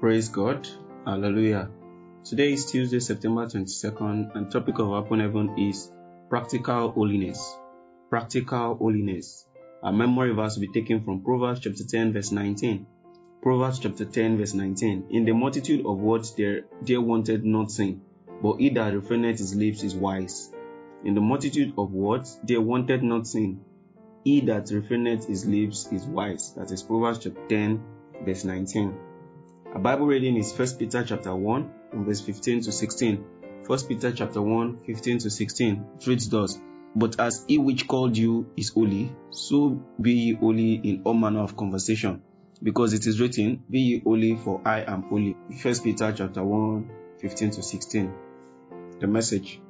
Praise God. Hallelujah. Today is Tuesday, September 22nd, and topic of Open Heaven is practical holiness. Practical holiness. Our memory verse will be taken from Proverbs chapter 10, verse 19. Proverbs chapter 10, verse 19. In the multitude of words there, there wanted not but he that refraineth his lips is wise. In the multitude of words there wanted not he that refraineth his lips is wise. That is Proverbs chapter 10, verse 19. Our Bible reading is 1 Peter chapter 1, verse 15 to 16. 1 Peter chapter 1, 15 to 16. It reads thus, But as he which called you is holy, so be ye holy in all manner of conversation. Because it is written, Be ye holy, for I am holy. 1 Peter chapter 1, 15 to 16. The message.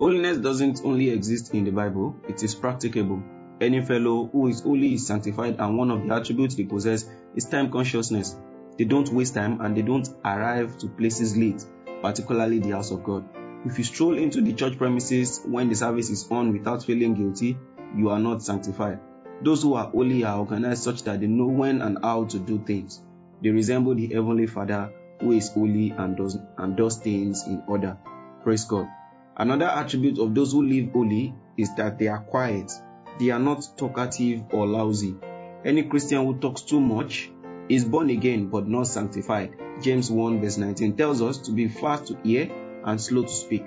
Holiness doesn't only exist in the Bible, it is practicable. Any fellow who is holy is sanctified, and one of the attributes they possess is time consciousness. They don't waste time and they don't arrive to places late, particularly the house of God. If you stroll into the church premises when the service is on without feeling guilty, you are not sanctified. Those who are holy are organized such that they know when and how to do things. They resemble the Heavenly Father who is holy and does, and does things in order. Praise God. Another attribute of those who live holy is that they are quiet. They are not talkative or lousy. Any Christian who talks too much is born again but not sanctified. James 1 verse 19 tells us to be fast to hear and slow to speak.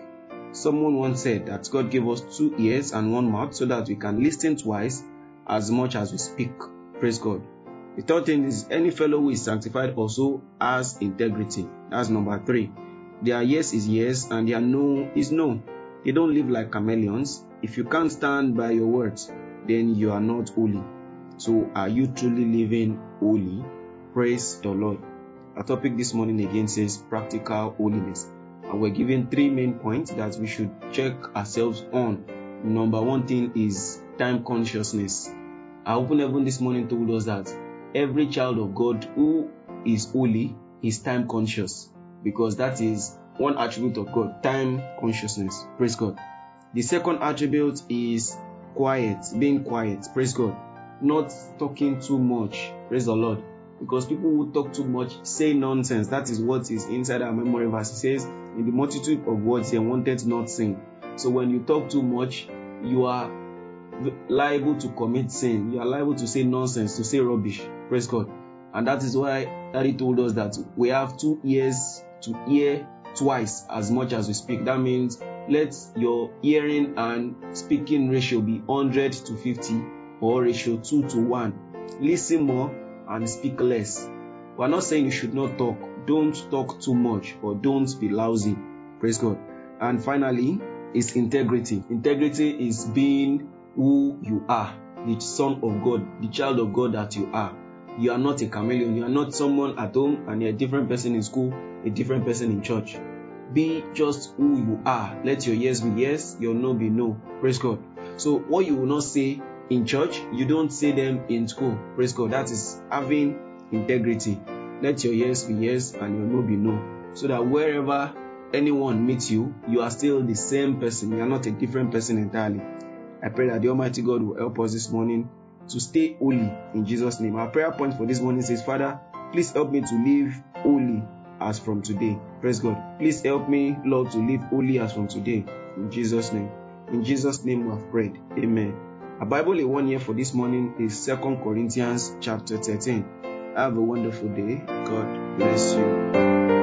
Someone once said that God gave us two ears and one mouth so that we can listen twice as much as we speak. Praise God. The third thing is any fellow who is sanctified also has integrity. That's number three. Their yes is yes and their no is no. They don't live like chameleons. If you can't stand by your words, then you are not holy. So are you truly living holy? Praise the Lord. Our topic this morning again says practical holiness. And we're given three main points that we should check ourselves on. Number one thing is time consciousness. Our open heaven this morning told us that every child of God who is holy is time conscious because that is one attribute of God, time consciousness. Praise God. The second attribute is quiet, being quiet. Praise God. Not talking too much. Praise the Lord. Because people who talk too much say nonsense. That is what is inside our memory verse. It says, In the multitude of words, they wanted not sin. So when you talk too much, you are liable to commit sin. You are liable to say nonsense, to say rubbish. Praise God. And that is why Daddy told us that we have two ears to hear twice as much as we speak. That means let your hearing and speaking ratio be 100 to 50 or ratio 2 to 1. Listen more and speak less. We are not saying you should not talk. Don't talk too much or don't be lousy. Praise God. And finally, is integrity. Integrity is being who you are, the son of God, the child of God that you are. You are not a chameleon. You are not someone at home and a different person in school, a different person in church. Be just who you are. Let your yes be yes, your no be no. Praise God. So, what you will not say in church, you don't say them in school. Praise God. That is having integrity. Let your yes be yes and your no be no. So that wherever anyone meets you, you are still the same person. You are not a different person entirely. I pray that the Almighty God will help us this morning to stay holy in Jesus' name. Our prayer point for this morning says, Father, please help me to live holy as from today. Praise God. Please help me, Lord, to live holy as from today. In Jesus' name. In Jesus' name we have prayed. Amen. Our Bible in one year for this morning is 2 Corinthians chapter 13. Have a wonderful day. God bless you.